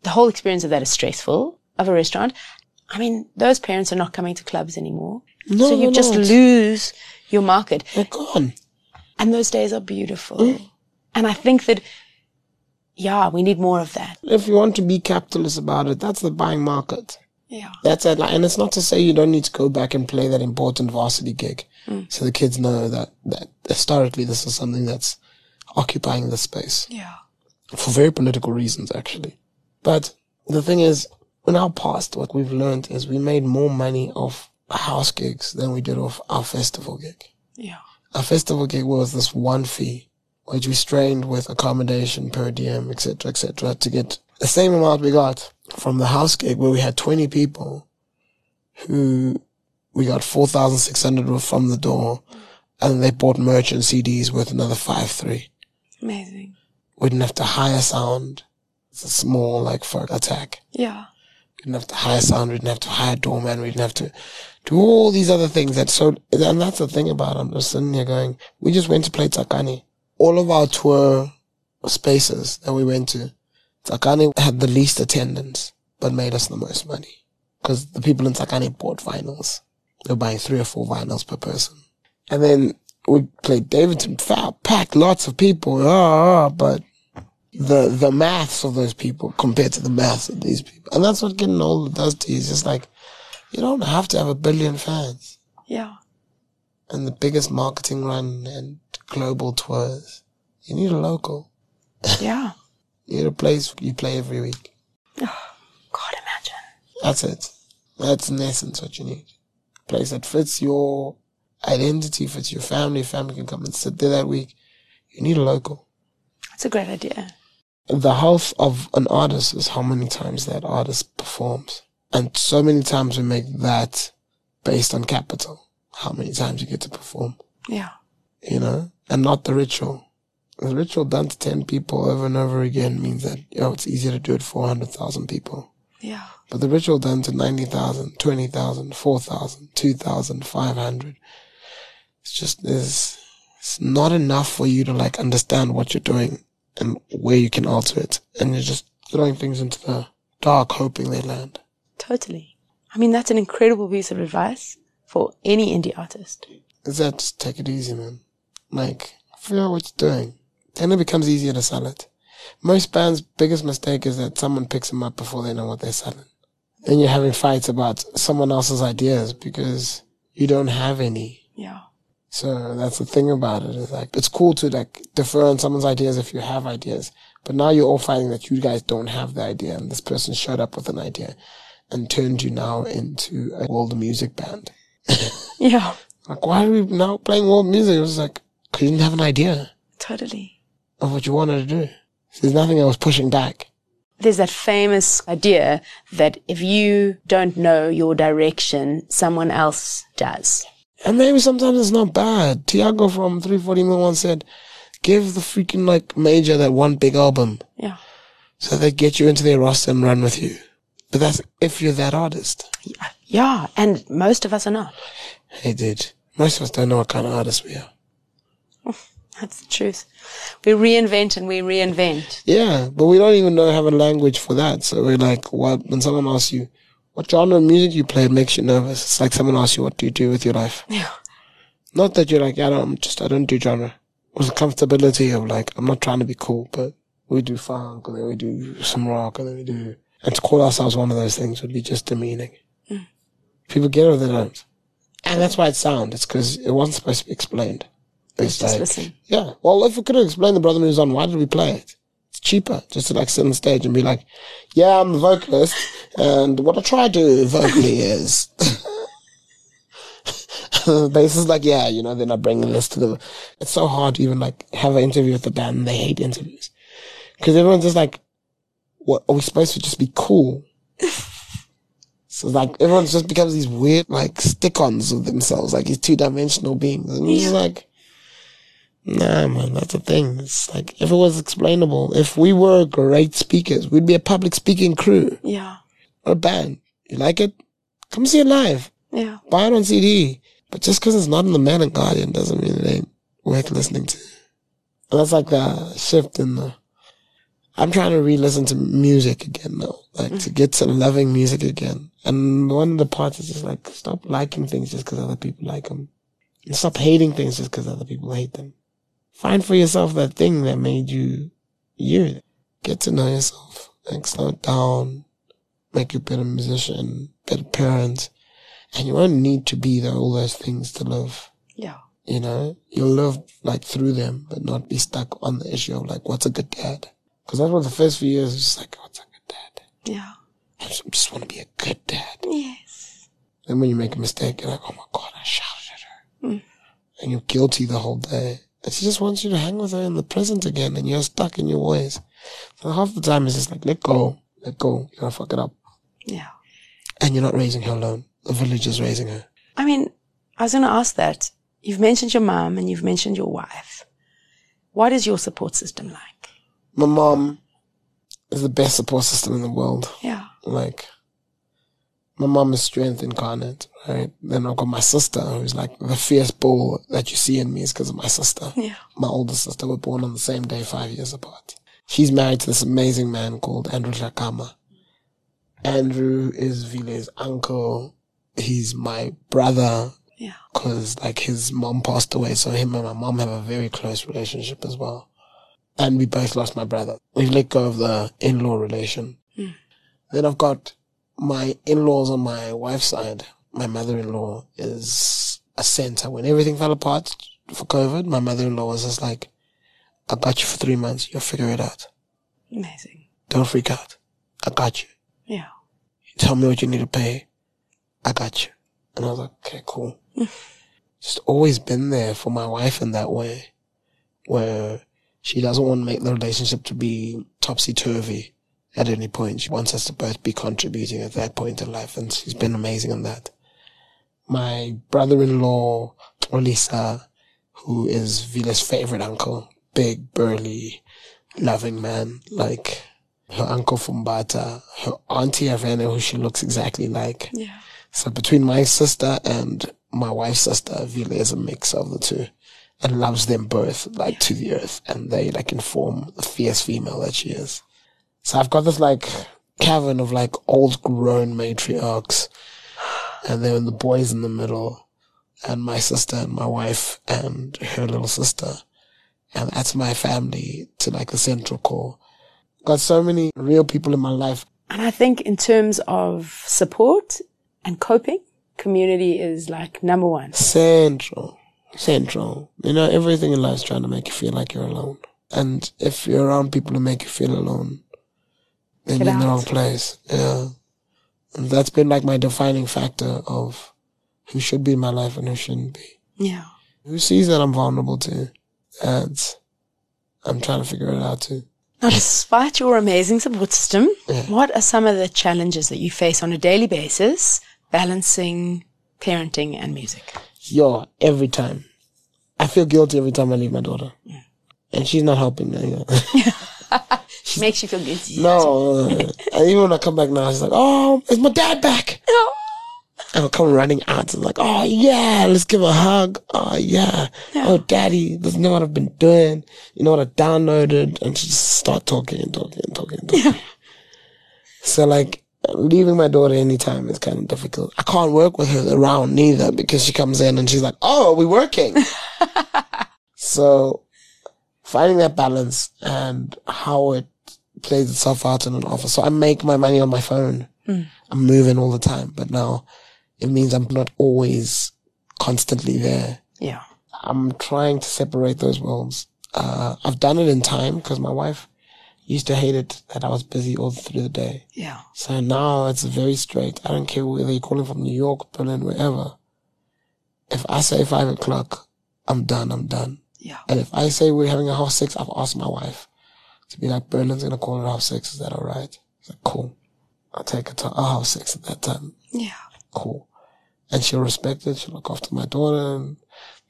the whole experience of that is stressful of a restaurant. I mean, those parents are not coming to clubs anymore. No, so you they're just not. lose your market. They're gone. And those days are beautiful. Mm. And I think that, yeah, we need more of that. If you want to be capitalist about it, that's the buying market. Yeah. That's it. And it's not to say you don't need to go back and play that important varsity gig. Mm. So the kids know that, that historically this is something that's occupying the space Yeah. for very political reasons, actually. But the thing is, in our past, what we've learned is we made more money off house gigs than we did off our festival gig. Yeah. Our festival gig was this one fee, which we strained with accommodation per diem, etc., etc., to get the same amount we got from the house gig where we had 20 people who we got 4,600 from the door and they bought merch and CDs worth another five, three. Amazing. We didn't have to hire sound. It's a small, like, folk attack. Yeah. We didn't have to hire sound. We didn't have to hire doorman. We didn't have to do all these other things that so, and that's the thing about it. I'm just sitting here going, we just went to play Tsakane. All of our tour spaces that we went to, Tsakane had the least attendance, but made us the most money. Cause the people in Tsakane bought vinyls. They were buying three or four vinyls per person. And then we played Davidson, fat, packed lots of people, ah, ah, but the, the maths of those people compared to the maths of these people. And that's what getting older does to you. It's just like, you don't have to have a billion fans. Yeah. And the biggest marketing run and global tours. You need a local. Yeah. You need a place you play every week. Oh, God, imagine. That's it. That's in essence what you need. A place that fits your identity, fits your family. Family can come and sit there that week. You need a local. That's a great idea. The health of an artist is how many times that artist performs. And so many times we make that based on capital. How many times you get to perform, Yeah. you know, and not the ritual. The ritual done to 10 people over and over again means that, you know, it's easier to do it for 100,000 people. Yeah. But the ritual done to 90,000, 20,000, 4,000, 2,000, 500, it's just, there's, it's not enough for you to like understand what you're doing and where you can alter it. And you're just throwing things into the dark hoping they land. Totally. I mean, that's an incredible piece of advice for any indie artist. Is that just take it easy, man. Like, figure out what you're doing. Then it becomes easier to sell it. Most bands' biggest mistake is that someone picks them up before they know what they're selling. Then you're having fights about someone else's ideas because you don't have any. Yeah. So that's the thing about it. Is like it's cool to like defer on someone's ideas if you have ideas, but now you're all fighting that you guys don't have the idea, and this person showed up with an idea, and turned you now into a world music band. Yeah. Like, why are we now playing world music? It was like, 'cause you didn't have an idea Totally. of what you wanted to do. There's nothing I was pushing back. There's that famous idea that if you don't know your direction, someone else does. And maybe sometimes it's not bad. Tiago from 340ml once said, give the freaking like major that one big album Yeah. so they get you into their roster and run with you. But that's if you're that artist. Yeah. And most of us are not. Hey, dude. Most of us don't know what kind of artist we are. That's the truth. We reinvent and we reinvent. Yeah, but we don't even know have a language for that. So we're like, what? When someone asks you, what genre of music you play, it makes you nervous. It's like someone asks you, what do you do with your life? Yeah. Not that you're like, I don't, just, I don't do genre. With the comfortability of like, I'm not trying to be cool, but we do funk, and then we do some rock, and then we do, and to call ourselves one of those things would be just demeaning. Mm. People get it or they don't. And that's why it's sound. It's because it wasn't supposed to be explained. It's Just listen. yeah. Well, if we could have explained the brother moves on, why did we play it? It's cheaper just to like sit on stage and be like, yeah, I'm the vocalist, and what I try to do vocally is. the bass is like, yeah, you know, they're not bringing this to the. It's so hard to even like have an interview with the band. They hate interviews because everyone's just like, what are we supposed to just be cool? So like everyone's just becomes these weird like stick-ons of themselves, like these two-dimensional beings, and you're just like, nah, man, that's the thing. It's like if it was explainable, if we were great speakers, we'd be a public speaking crew Yeah. or a band. You like it? Come see it live. Yeah. Buy it on CD. But just because it's not in the Mail and Guardian doesn't mean it ain't worth listening to. And that's like the shift in the. I'm trying to re-listen to music again now, like to get to loving music again. And one of the parts is just like stop liking things just because other people like them, and stop hating things just because other people hate them. Find for yourself that thing that made you you. Get to know yourself. Like slow down, make you a better musician, better parent, and you won't need to be there, all those things to live. Yeah. You know, you'll live like through them, but not be stuck on the issue of like, what's a good dad? Because that's what the first few years is like, what's a good dad? Yeah. I just, just want to be a good dad. Yes. Then when you make a mistake, you're like, oh my God, I shouted at her. Mm. And you're guilty the whole day. And she just wants you to hang with her in the present again and you're stuck in your ways. So half the time it's just like, let go, let go. You're gonna fuck it up. Yeah. And you're not raising her alone. The village is raising her. I mean, I was going to ask that. You've mentioned your mom and you've mentioned your wife. What is your support system like? My mom is the best support system in the world. Yeah. Like, my mom is strength incarnate, right? Then I've got my sister who's like the fierce bull that you see in me is because of my sister. Yeah. My older sister were born on the same day, five years apart. She's married to this amazing man called Andrew Shakama. Andrew is Vila's uncle. He's my brother Yeah. because like his mom passed away, so him and my mom have a very close relationship as well. And we both lost my brother. We've let go of the in-law relation. Hmm. Then I've got my in-laws on my wife's side. My mother-in-law is a center. When everything fell apart for COVID, my mother-in-law was just like, I got you for three months. You'll figure it out. Amazing. Don't freak out. I got you. Yeah. Tell me what you need to pay. I got you. And I was like, okay, cool. Just always been there for my wife in that way where she doesn't want to make the relationship to be topsy turvy at any point. She wants us to both be contributing at that point in life. And she's been amazing on that. My brother-in-law, Olisa, who is Vila's favorite uncle, big, burly, loving man, like her uncle Fumbata, her auntie Avena, who she looks exactly like. Yeah. So between my sister and my wife's sister, Vila is a mix of the two and loves them both like to the earth and they like inform the fierce female that she is. So I've got this like cavern of like old grown matriarchs and then the boys in the middle and my sister and my wife and her little sister. And that's my family to like the central core. Got so many real people in my life. And I think in terms of support and coping, community is like number one. Central. Central. You know, everything in life is trying to make you feel like you're alone. And if you're around people who make you feel alone, then Get you're in the wrong place. Yeah. And that's been like my defining factor of who should be in my life and who shouldn't be. Yeah. Who sees that I'm vulnerable to. And I'm trying to figure it out too. Now, despite your amazing support system, Yeah. what are some of the challenges that you face on a daily basis balancing parenting and music? Yo, every time. I feel guilty every time I leave my daughter. Yeah. And she's not helping me. Makes you feel guilty. No, uh, even when I come back now, she's like, "Oh, is my dad back?" And I'll come running out and like, "Oh yeah, let's give a hug." Oh yeah. Oh, daddy, doesn't know what I've been doing. You know what I downloaded, and she just start talking and talking and talking and talking. So like, leaving my daughter anytime is kind of difficult. I can't work with her around neither because she comes in and she's like, "Oh, we're working." so finding that balance and how it plays itself out in an office. So I make my money on my phone. I'm moving all the time, but now it means I'm not always constantly there. Yeah. I'm trying to separate those worlds. Uh, I've done it in time because my wife used to hate it that I was busy all through the day. Yeah. So now it's very straight. I don't care whether you're calling from New York, Berlin, wherever. If I say five o'clock, I'm done, I'm done. Yeah. And if I say we're having a half six, I've asked my wife to be like, Berlin's gonna call it half six. Is that all right? It's like, cool. I'll take her to a half six at that time. Yeah. Cool. And she'll respect it. She'll look after my daughter and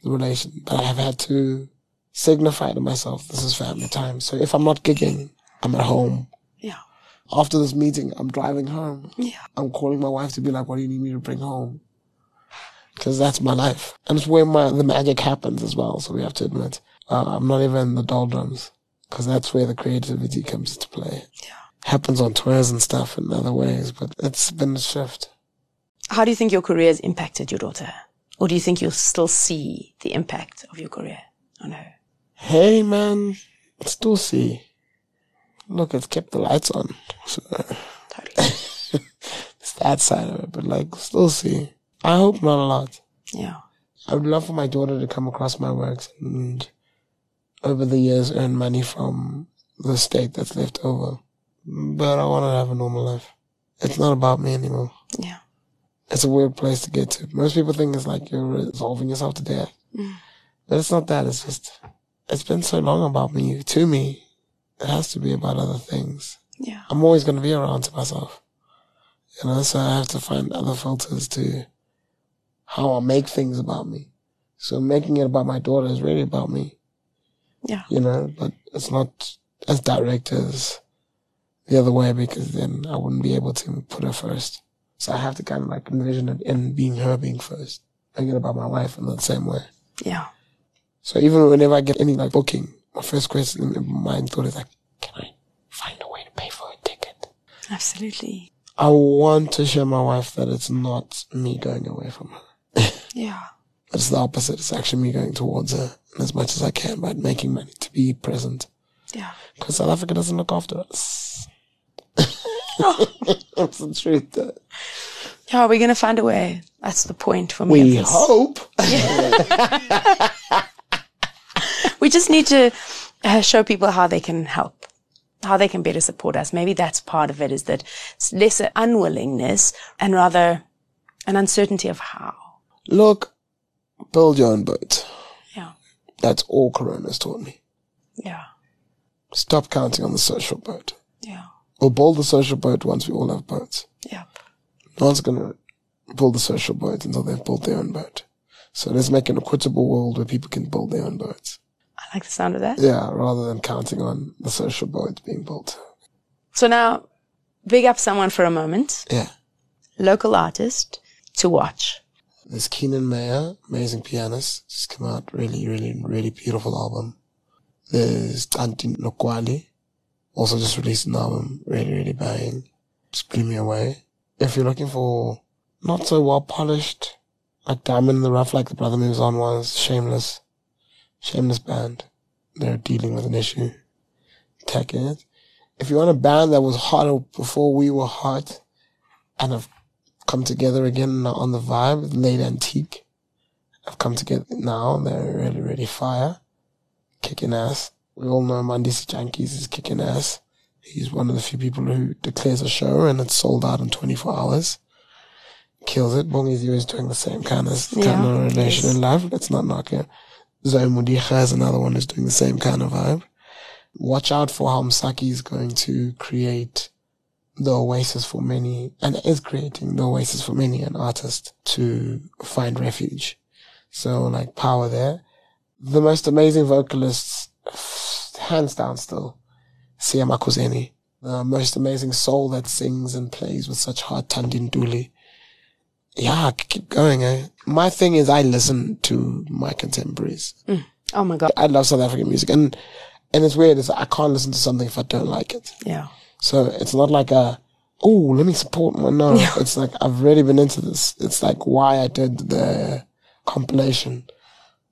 the relation. But I have had to signify to myself, this is family time. So if I'm not gigging, I'm at home. Yeah. After this meeting, I'm driving home. Yeah. I'm calling my wife to be like, what do you need me to bring home? Because that's my life. And it's where my, the magic happens as well. So we have to admit, uh, I'm not even in the doldrums. Because that's where the creativity comes into play. Yeah. Happens on tours and stuff in other ways, but it's been a shift. How do you think your career has impacted your daughter? Or do you think you'll still see the impact of your career on her? Hey man, still see. Look, it's kept the lights on. So Totally. it's that side of it, but like, still see. I hope not a lot. Yeah. I would love for my daughter to come across my works and over the years earn money from the state that's left over. But I want to have a normal life. It's not about me anymore. Yeah. It's a weird place to get to. Most people think it's like you're resolving yourself to death. Mm. But it's not that. It's just, it's been so long about me, to me. It has to be about other things. Yeah. I'm always going to be around to myself. You know, so I have to find other filters to how I make things about me. So making it about my daughter is really about me, Yeah. you know, but it's not as direct as the other way because then I wouldn't be able to put her first. So I have to kind of like envision it in being her being first. Thinking about my wife in the same way. Yeah. So even whenever I get any like booking, my first question in my mind thought is like, can I find a way to pay for a ticket? Absolutely. I want to show my wife that it's not me going away from her. Yeah. It's the opposite. It's actually me going towards her as much as I can by making money to be present. Yeah. Because South Africa doesn't look after us. That's the truth. Yeah, we're gonna find a way. That's the point for me. We hope. We just need to uh, show people how they can help, how they can better support us. Maybe that's part of it is that it's less unwillingness and rather an uncertainty of how. Look, build your own boat. Yeah. That's all Corona's taught me. Yeah. Stop counting on the social boat. Yeah. We'll build the social boat once we all have boats. Yep. No one's gonna build the social boat until they've built their own boat. So let's make an equitable world where people can build their own boats. I like the sound of that. Yeah, rather than counting on the social boat being built. So now, big up someone for a moment. Yeah. Local artist to watch. There's Keenan Mayer, amazing pianist. Just come out really, really, really beautiful album. There's Tanti Nokwali, also just released an album, really, really banging. Just blew me away. If you're looking for not so well polished, like Diamond in the Rough, like the Brother Moves On was, Shameless, Shameless band. They're dealing with an issue. Tech in it. If you want a band that was hot before we were hot and have come together again on the vibe, Late Antique, I've come together now. They're really, really fire. Kicking ass. We all know Mandisi Dyantyis is kicking ass. He's one of the few people who declares a show and it's sold out in 24 hours. Kills it. Bongeziwe is doing the same kind of, kind of relation yes. in life. Let's not knock it. Zoe Modiga is another one who's doing the same kind of vibe. Watch out for how Msaki is going to create the oasis for many and is creating the oasis for many an artist to find refuge. So like power there. The most amazing vocalists, hands down still, Siya Makuzeni. The most amazing soul that sings and plays with such heart, Thandi Ntuli. Yeah, keep going, eh? My thing is I listen to my contemporaries. Oh my God. I love South African music and, and it's weird. It's, I can't listen to something if I don't like it. Yeah. So it's not like a, oh, let me support my, no. It's like, I've already been into this. It's like why I did the compilation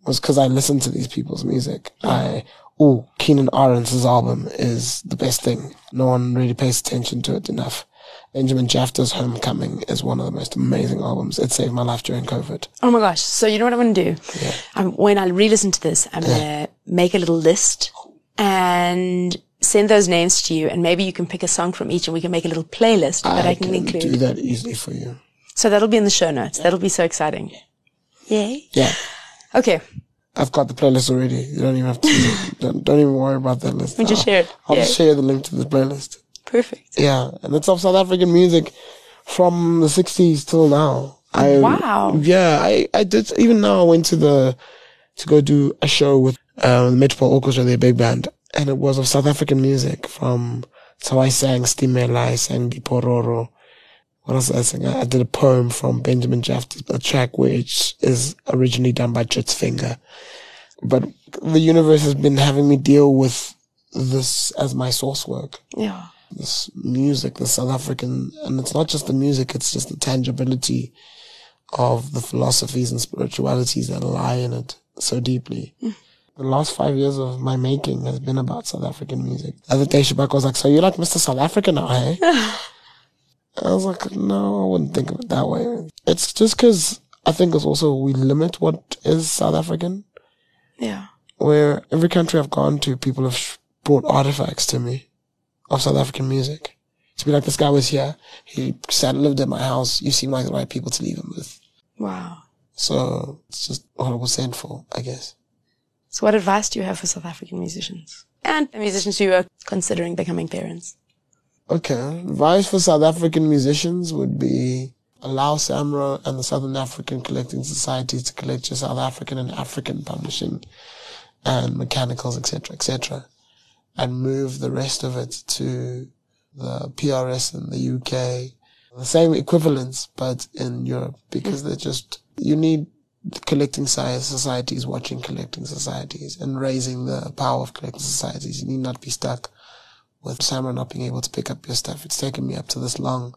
was because I listened to these people's music. I, oh, Keenan Ahrens' album is the best thing. No one really pays attention to it enough. Benjamin Jephta's Homecoming is one of the most amazing albums. It saved my life during COVID. Oh my gosh. So you know what I'm going to do? Yeah. Um, when I re-listen to this, I'm going to make a little list and send those names to you. And maybe you can pick a song from each and we can make a little playlist that I, can, include. do that easily for you. So that'll be in the show notes. That'll be so exciting. Yay. Yeah. Okay. I've got the playlist already. You don't even have to, don't, don't even worry about that list. We just I'll- share it. I'll Yeah. just share the link to the playlist. Perfect. Yeah, and it's of South African music from the 60s till now. I, Wow. Yeah, I, I did, even now I went to the, to go do a show with, uh, the Metropole Orchestra, their big band, and it was of South African music from, so I sang Stimela, I sang Dipororo. What else did I sing? I did a poem from Benjamin Jephta, a track which is originally done by Jitsvinger. But the universe has been having me deal with this as my source work Yeah. this music, the South African, and it's not just the music, it's just the tangibility of the philosophies and spiritualities that lie in it so deeply. Mm. The last five years of my making has been about South African music. The other day, Shabaka was like, so you're like Mr. South Africa now, hey? Eh? I was like, no, I wouldn't think of it that way. It's just because I think it's also we limit what is South African Yeah. where every country I've gone to, people have sh- brought artifacts to me of South African music. To be like, this guy was here. He sat and lived at my house. You seem like the right people to leave him with. Wow. So it's just what it was sent for, I guess. So what advice do you have for South African musicians and the musicians who are considering becoming parents? Okay. Advice for South African musicians would be allow SAMRO and the Southern African Collecting Society to collect your South African and African publishing and mechanicals, etc., etc., and move the rest of it to the PRS in the UK, the same equivalents, but in Europe because they're just, you need collecting societies watching collecting societies and raising the power of collecting societies. You need not be stuck with SAMRO not being able to pick up your stuff. It's taken me up to this long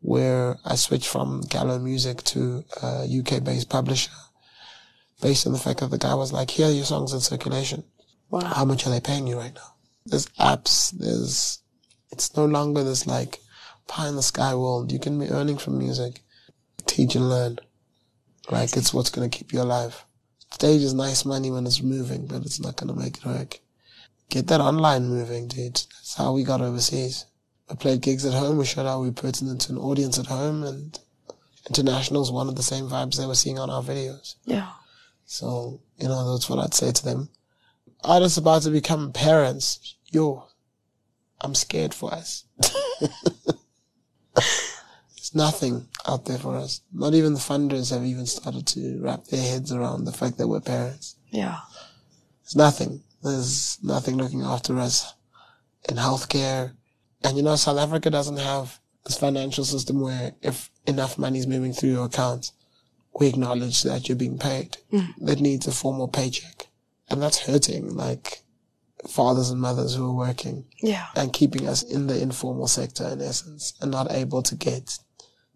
where I switched from Gallo Music to a UK based publisher based on the fact that the guy was like, here are your songs in circulation. Wow. How much are they paying you right now? There's apps, there's, it's no longer this like pie in the sky world. You can be earning from music. Teach and learn. Like it's what's going to keep you alive. Stage is nice money when it's moving, but it's not going to make it work. Get that online moving, dude. That's how we got overseas. We played gigs at home. We showed how we were pertinent to an audience at home and internationals wanted the same vibes they were seeing on our videos. Yeah. So, you know, that's what I'd say to them. Artists about to become parents. Yo, I'm scared for us. There's nothing out there for us. Not even the funders have even started to wrap their heads around the fact that we're parents. Yeah. There's nothing. There's nothing looking after us in healthcare. And you know, South Africa doesn't have this financial system where if enough money is moving through your account, we acknowledge that you're being paid. Mm. That needs a formal paycheck. And that's hurting, like fathers and mothers who are working. Yeah. And keeping us in the informal sector in essence and not able to get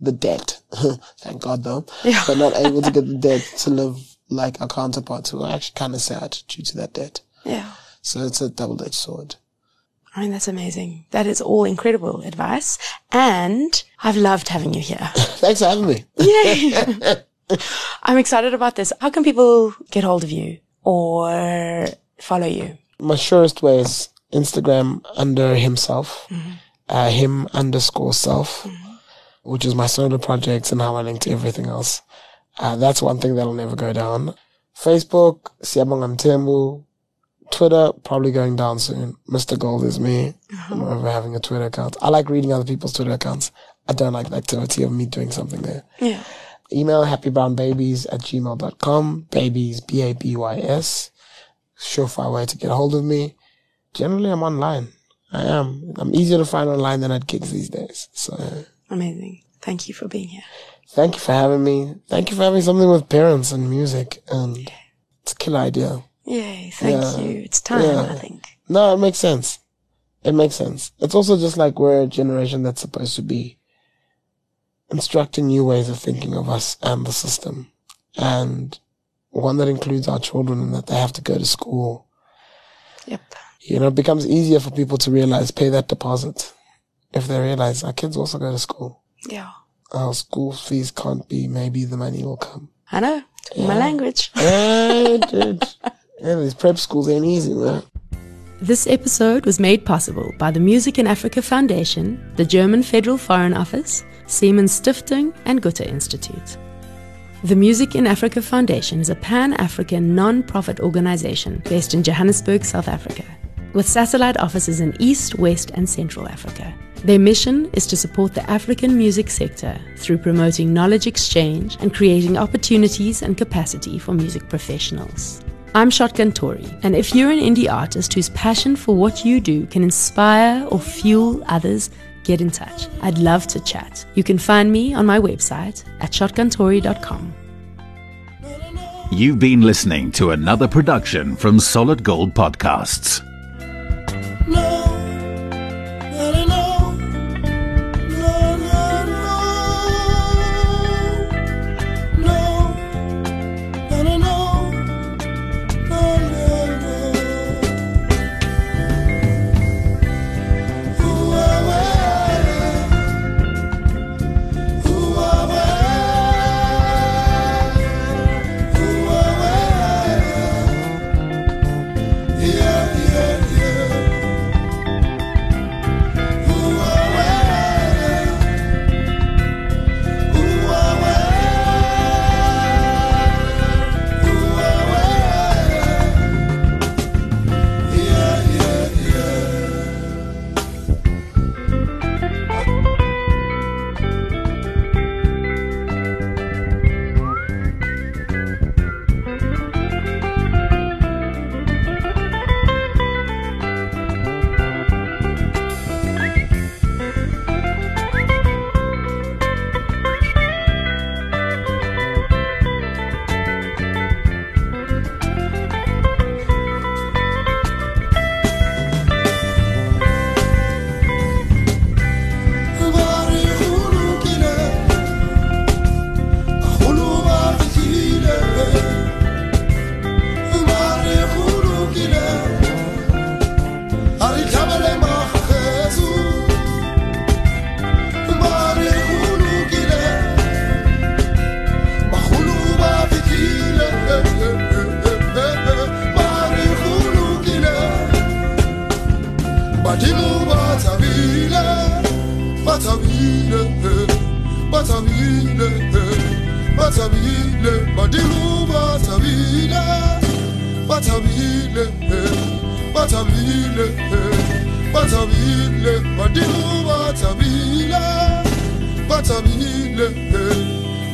the debt. Thank God though. Yeah. But not able to get the debt to live like our counterparts who are actually kind of sad due to that debt. Yeah. So it's a double-edged sword. I mean, that's amazing. That is all incredible advice. And I've loved having you here. Thanks for having me. Yay. I'm excited about this. How can people get hold of you or follow you? My surest way is Instagram under himself, mm-hmm. uh, him underscore self, mm-hmm. Which is my solo projects and how I link to everything else. Uh, that's one thing that'll never go down. Facebook, Siyabonga Mthembu. Twitter, probably going down soon. Mr. Gold is me. Uh-huh. I'm over having a Twitter account. I like reading other people's Twitter accounts. I don't like the activity of me doing something there. Yeah. Email happybrownbabies at gmail.com. Babies, B-A-B-Y-S. Surefire way to get a hold of me. Generally, I'm online. I am. I'm easier to find online than at gigs these days. So. Amazing. Thank you for being here. Thank you for having me. Thank you for having something with parents and music. And it's a killer idea. Yay. Thank yeah. you. It's time, yeah. I think. No, it makes sense. It makes sense. It's also just like we're a generation that's supposed to be instructing new ways of thinking of us and the system. And one that includes our children and that they have to go to school. Yep. You know, it becomes easier for people to realize, pay that deposit if they realize our kids also go to school. Yeah. Our school fees can't be, maybe the money will come. I know. Yeah. My language. yeah, dude. Yeah, these prep schools ain't easy, man. This episode was made possible by the Music in Africa Foundation, the German Federal Foreign Office, Siemens Stiftung, and Goethe Institute. The Music in Africa Foundation is a pan African non profit organization based in Johannesburg, South Africa, with satellite offices in East, West, and Central Africa. Their mission is to support the African music sector through promoting knowledge exchange and creating opportunities and capacity for music professionals. I'm Shotgun Tori, and if you're an indie artist whose passion for what you do can inspire or fuel others, get in touch. I'd love to chat. You can find me on my website at shotguntori.com. You've been listening to another production from Solid Gold Podcasts.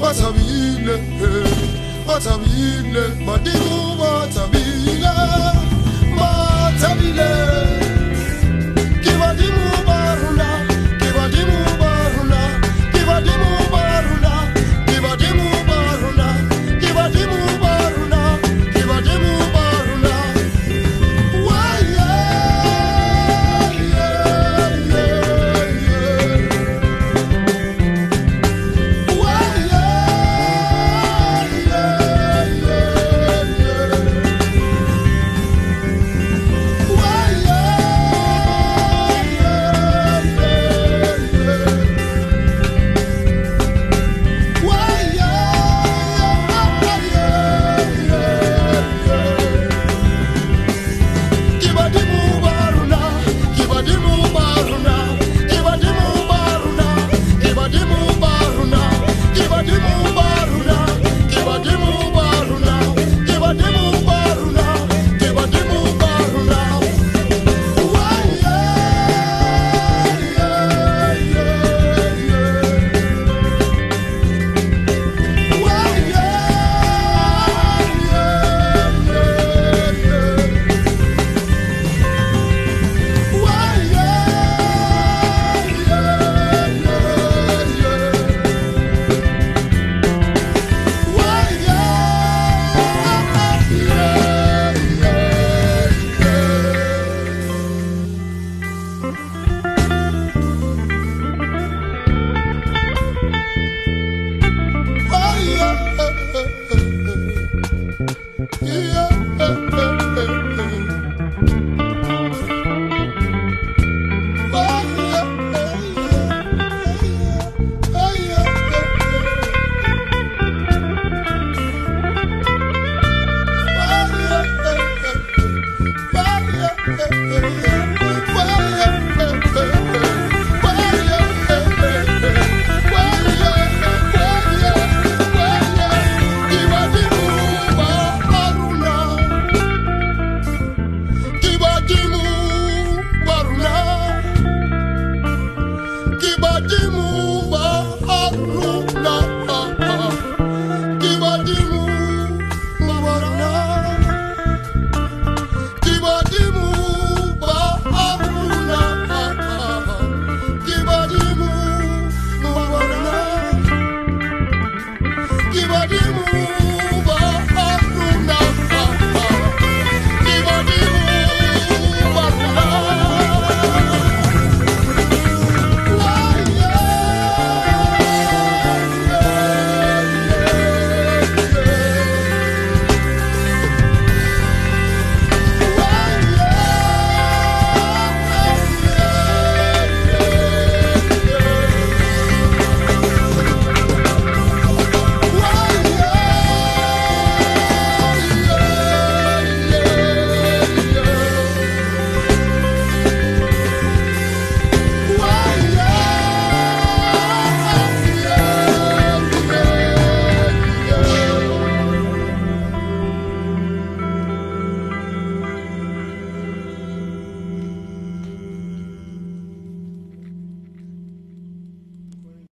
What a wheeler, what a wheeler, but they know what a wheeler.